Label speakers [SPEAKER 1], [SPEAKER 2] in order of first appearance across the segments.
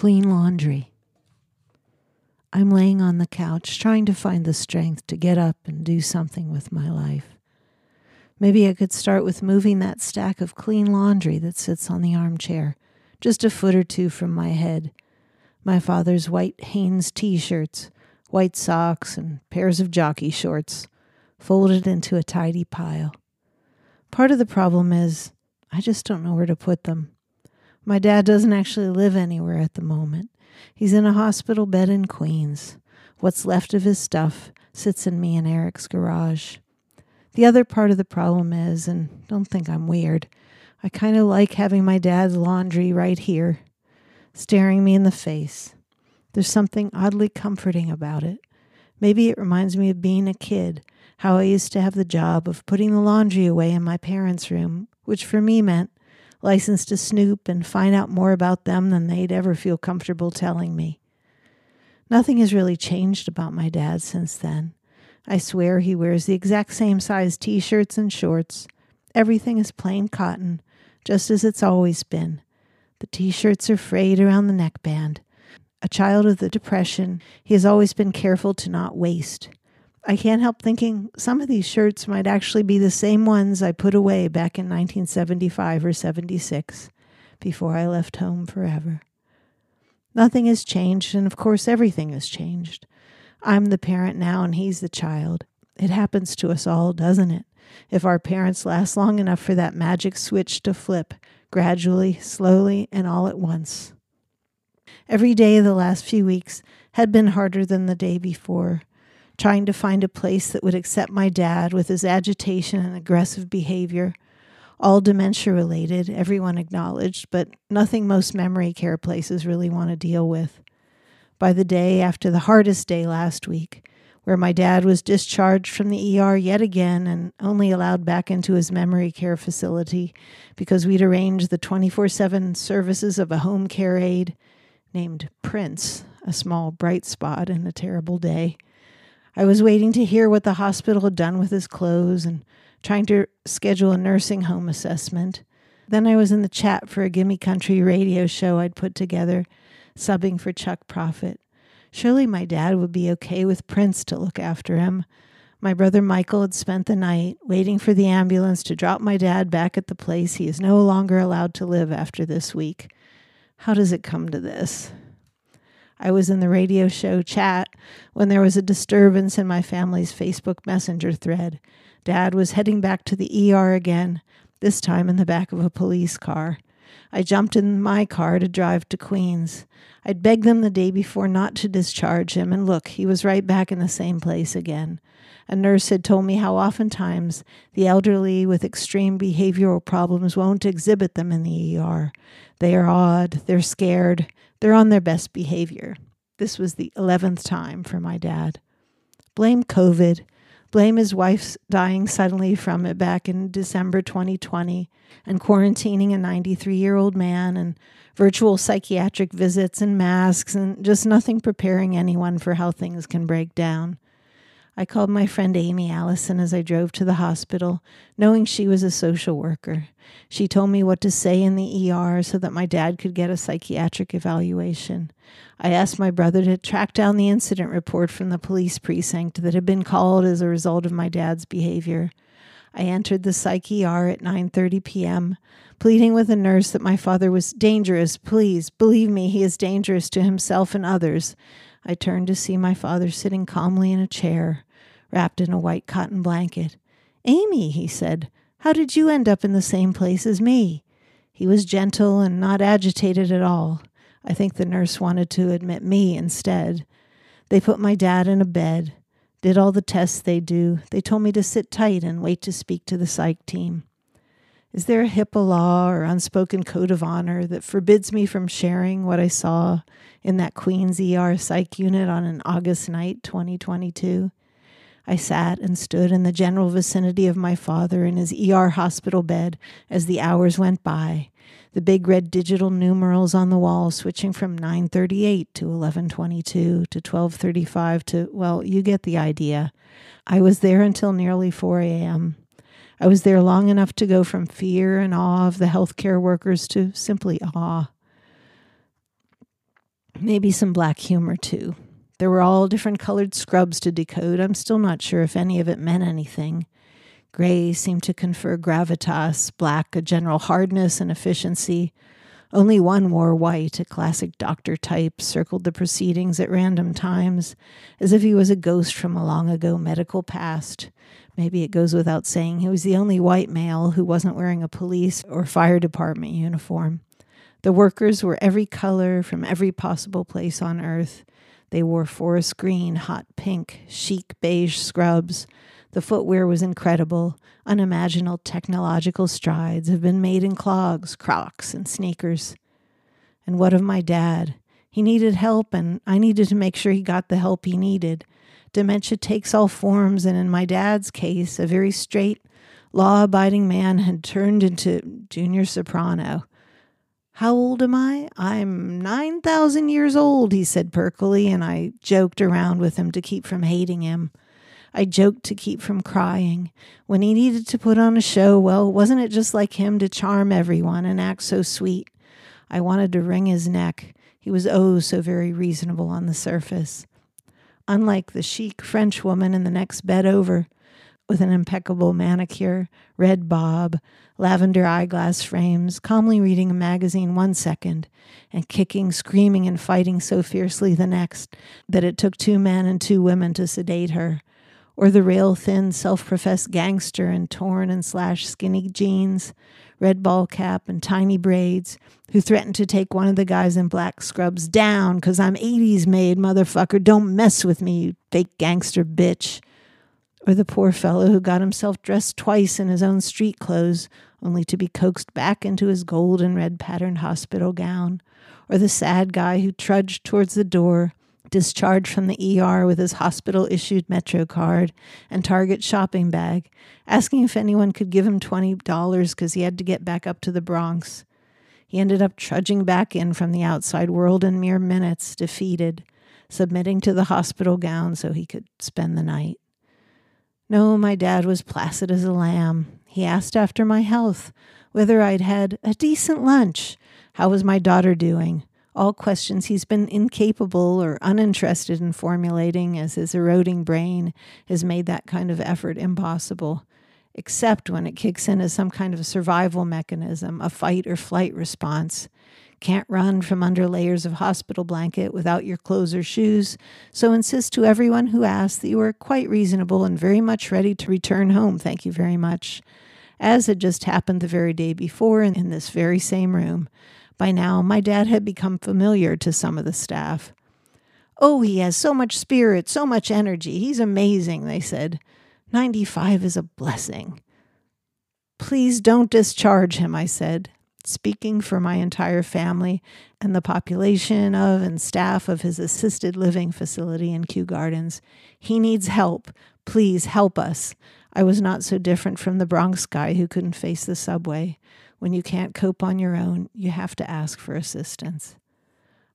[SPEAKER 1] clean laundry. I'm laying on the couch trying to find the strength to get up and do something with my life. Maybe I could start with moving that stack of clean laundry that sits on the armchair, just a foot or two from my head. My father's white Hanes t shirts, white socks, and pairs of jockey shorts, folded into a tidy pile. Part of the problem is I just don't know where to put them. My dad doesn't actually live anywhere at the moment. He's in a hospital bed in Queens. What's left of his stuff sits in me and Eric's garage. The other part of the problem is, and don't think I'm weird, I kind of like having my dad's laundry right here, staring me in the face. There's something oddly comforting about it. Maybe it reminds me of being a kid, how I used to have the job of putting the laundry away in my parents' room, which for me meant license to snoop and find out more about them than they'd ever feel comfortable telling me. Nothing has really changed about my dad since then. I swear he wears the exact same size t shirts and shorts. Everything is plain cotton, just as it's always been. The t shirts are frayed around the neckband. A child of the Depression, he has always been careful to not waste. I can't help thinking some of these shirts might actually be the same ones I put away back in 1975 or 76 before I left home forever. Nothing has changed, and of course, everything has changed. I'm the parent now, and he's the child. It happens to us all, doesn't it? If our parents last long enough for that magic switch to flip, gradually, slowly, and all at once. Every day of the last few weeks had been harder than the day before trying to find a place that would accept my dad with his agitation and aggressive behavior. All dementia related, everyone acknowledged, but nothing most memory care places really want to deal with. By the day after the hardest day last week, where my dad was discharged from the ER yet again and only allowed back into his memory care facility because we'd arranged the 24 7 services of a home care aide named Prince, a small bright spot in a terrible day. I was waiting to hear what the hospital had done with his clothes and trying to schedule a nursing home assessment. Then I was in the chat for a Gimme Country radio show I'd put together, subbing for Chuck Prophet. Surely my dad would be okay with Prince to look after him. My brother Michael had spent the night waiting for the ambulance to drop my dad back at the place he is no longer allowed to live after this week. How does it come to this? I was in the radio show chat when there was a disturbance in my family's Facebook Messenger thread. Dad was heading back to the ER again, this time in the back of a police car. I jumped in my car to drive to Queens. I'd begged them the day before not to discharge him, and look, he was right back in the same place again. A nurse had told me how oftentimes the elderly with extreme behavioral problems won't exhibit them in the ER. They are odd, they're scared, they're on their best behavior. This was the 11th time for my dad. Blame COVID. Blame his wife's dying suddenly from it back in December 2020 and quarantining a 93 year old man and virtual psychiatric visits and masks and just nothing preparing anyone for how things can break down. I called my friend Amy Allison as I drove to the hospital, knowing she was a social worker. She told me what to say in the ER so that my dad could get a psychiatric evaluation. I asked my brother to track down the incident report from the police precinct that had been called as a result of my dad's behavior. I entered the psych ER at 9:30 p.m., pleading with a nurse that my father was dangerous. Please, believe me, he is dangerous to himself and others. I turned to see my father sitting calmly in a chair wrapped in a white cotton blanket. Amy, he said, how did you end up in the same place as me? He was gentle and not agitated at all. I think the nurse wanted to admit me instead. They put my dad in a bed, did all the tests they do. They told me to sit tight and wait to speak to the psych team. Is there a HIPAA law or unspoken code of honor that forbids me from sharing what I saw in that Queens ER psych unit on an August night, 2022? I sat and stood in the general vicinity of my father in his ER hospital bed as the hours went by, the big red digital numerals on the wall switching from 938 to 1122 to 1235 to, well, you get the idea. I was there until nearly 4 a.m. I was there long enough to go from fear and awe of the healthcare workers to simply awe. Maybe some black humor too. There were all different colored scrubs to decode. I'm still not sure if any of it meant anything. Gray seemed to confer gravitas, black a general hardness and efficiency. Only one wore white, a classic doctor type, circled the proceedings at random times, as if he was a ghost from a long ago medical past. Maybe it goes without saying he was the only white male who wasn't wearing a police or fire department uniform. The workers were every color from every possible place on earth. They wore forest green, hot pink, chic beige scrubs, the footwear was incredible. Unimaginable technological strides have been made in clogs, crocs, and sneakers. And what of my dad? He needed help, and I needed to make sure he got the help he needed. Dementia takes all forms, and in my dad's case, a very straight, law abiding man had turned into junior soprano. How old am I? I'm 9,000 years old, he said perkily, and I joked around with him to keep from hating him. I joked to keep from crying. When he needed to put on a show, well, wasn't it just like him to charm everyone and act so sweet? I wanted to wring his neck. He was oh so very reasonable on the surface. Unlike the chic French woman in the next bed over, with an impeccable manicure, red bob, lavender eyeglass frames, calmly reading a magazine one second, and kicking, screaming, and fighting so fiercely the next that it took two men and two women to sedate her or the rail thin, self professed gangster in torn and slashed skinny jeans, red ball cap, and tiny braids, who threatened to take one of the guys in black scrubs down because I'm 80s made, motherfucker. Don't mess with me, you fake gangster bitch. Or the poor fellow who got himself dressed twice in his own street clothes, only to be coaxed back into his gold and red patterned hospital gown. Or the sad guy who trudged towards the door discharged from the ER with his hospital issued Metro card and Target shopping bag, asking if anyone could give him $20 because he had to get back up to the Bronx. He ended up trudging back in from the outside world in mere minutes, defeated, submitting to the hospital gown so he could spend the night. No, my dad was placid as a lamb. He asked after my health, whether I'd had a decent lunch, how was my daughter doing, all questions he's been incapable or uninterested in formulating as his eroding brain has made that kind of effort impossible, except when it kicks in as some kind of survival mechanism, a fight or flight response. Can't run from under layers of hospital blanket without your clothes or shoes, so insist to everyone who asks that you are quite reasonable and very much ready to return home, thank you very much, as had just happened the very day before in, this very same room. By now, my dad had become familiar to some of the staff. Oh, he has so much spirit, so much energy. He's amazing, they said. 95 is a blessing. Please don't discharge him, I said, speaking for my entire family and the population of and staff of his assisted living facility in Kew Gardens. He needs help. Please help us. I was not so different from the Bronx guy who couldn't face the subway. When you can't cope on your own, you have to ask for assistance.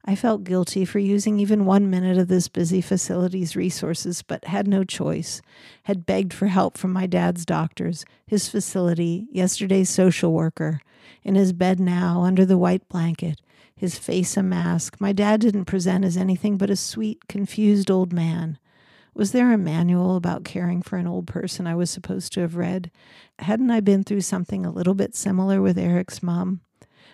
[SPEAKER 1] I felt guilty for using even one minute of this busy facility's resources, but had no choice. Had begged for help from my dad's doctors, his facility, yesterday's social worker. In his bed now, under the white blanket, his face a mask, my dad didn't present as anything but a sweet, confused old man. Was there a manual about caring for an old person I was supposed to have read? Hadn't I been through something a little bit similar with Eric's mom?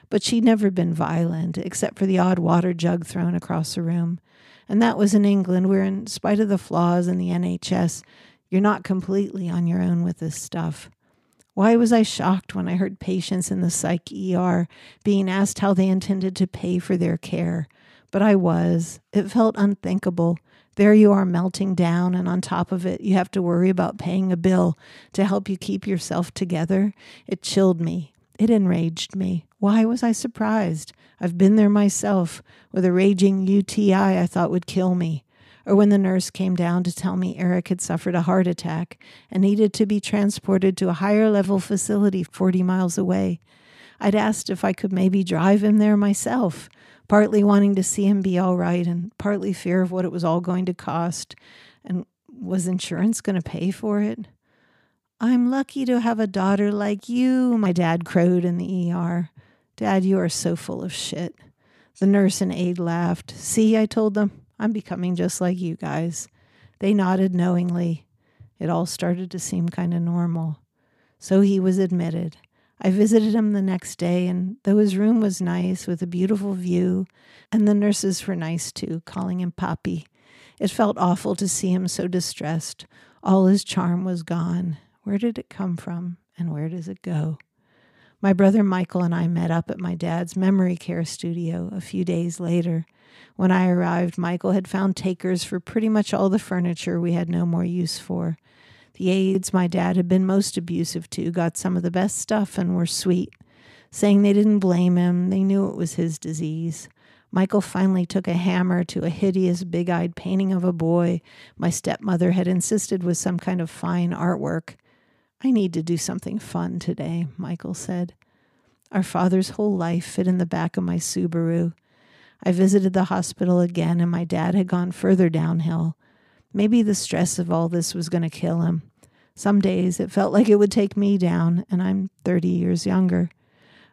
[SPEAKER 1] But she'd never been violent, except for the odd water jug thrown across the room. And that was in England, where, in spite of the flaws in the NHS, you're not completely on your own with this stuff. Why was I shocked when I heard patients in the psych ER being asked how they intended to pay for their care? But I was. It felt unthinkable. There you are melting down, and on top of it, you have to worry about paying a bill to help you keep yourself together. It chilled me. It enraged me. Why was I surprised? I've been there myself with a raging UTI I thought would kill me. Or when the nurse came down to tell me Eric had suffered a heart attack and needed to be transported to a higher level facility 40 miles away. I'd asked if I could maybe drive him there myself partly wanting to see him be all right and partly fear of what it was all going to cost. And was insurance going to pay for it? I'm lucky to have a daughter like you, my dad crowed in the ER. Dad, you are so full of shit. The nurse and aide laughed. See, I told them, I'm becoming just like you guys. They nodded knowingly. It all started to seem kind of normal. So he was admitted. I visited him the next day, and though his room was nice with a beautiful view, and the nurses were nice too, calling him Papi, it felt awful to see him so distressed. All his charm was gone. Where did it come from, and where does it go? My brother Michael and I met up at my dad's memory care studio a few days later. When I arrived, Michael had found takers for pretty much all the furniture we had no more use for. The aides my dad had been most abusive to got some of the best stuff and were sweet, saying they didn't blame him, they knew it was his disease. Michael finally took a hammer to a hideous, big eyed painting of a boy my stepmother had insisted was some kind of fine artwork. I need to do something fun today, Michael said. Our father's whole life fit in the back of my Subaru. I visited the hospital again, and my dad had gone further downhill. Maybe the stress of all this was going to kill him. Some days it felt like it would take me down, and I'm 30 years younger.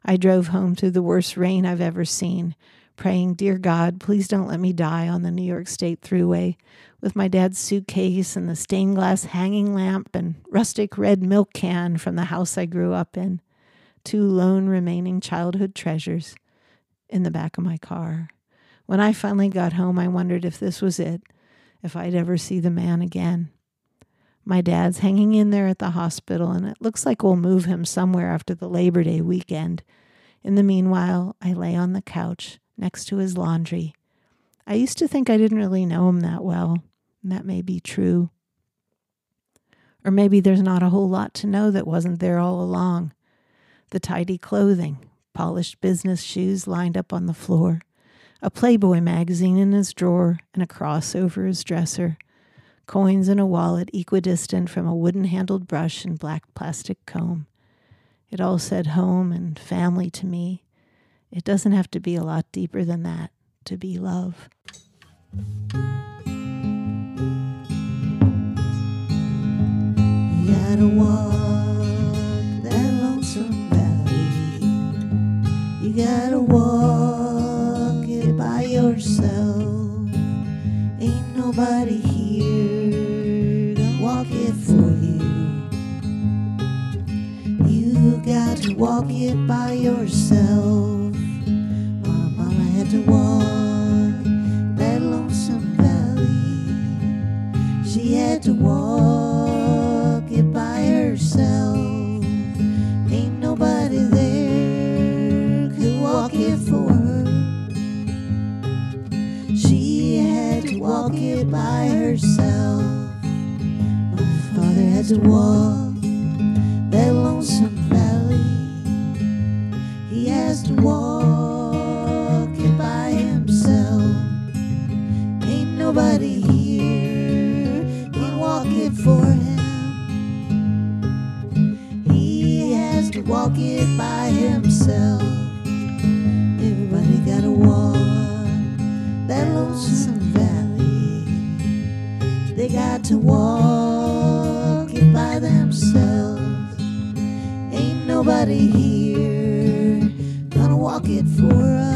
[SPEAKER 1] I drove home through the worst rain I've ever seen, praying, Dear God, please don't let me die on the New York State Thruway, with my dad's suitcase and the stained glass hanging lamp and rustic red milk can from the house I grew up in, two lone remaining childhood treasures in the back of my car. When I finally got home, I wondered if this was it if I'd ever see the man again. My dad's hanging in there at the hospital, and it looks like we'll move him somewhere after the Labor Day weekend. In the meanwhile, I lay on the couch next to his laundry. I used to think I didn't really know him that well, and that may be true. Or maybe there's not a whole lot to know that wasn't there all along. The tidy clothing, polished business shoes lined up on the floor, a Playboy magazine in his drawer, and a cross over his dresser, coins in a wallet equidistant from a wooden handled brush and black plastic comb. It all said home and family to me. It doesn't have to be a lot deeper than that to be love.
[SPEAKER 2] You gotta walk that lonesome valley. You gotta walk it by yourself. Ain't nobody here to walk it for you. You got to walk it by yourself. To walk that lonesome valley. She had to walk it by herself. Ain't nobody there could walk it for her. She had to walk it by herself. My father had to walk that lonesome valley. He has to walk it by himself. Everybody gotta walk that lonesome valley. They got to walk it by themselves. Ain't nobody here gonna walk it for us.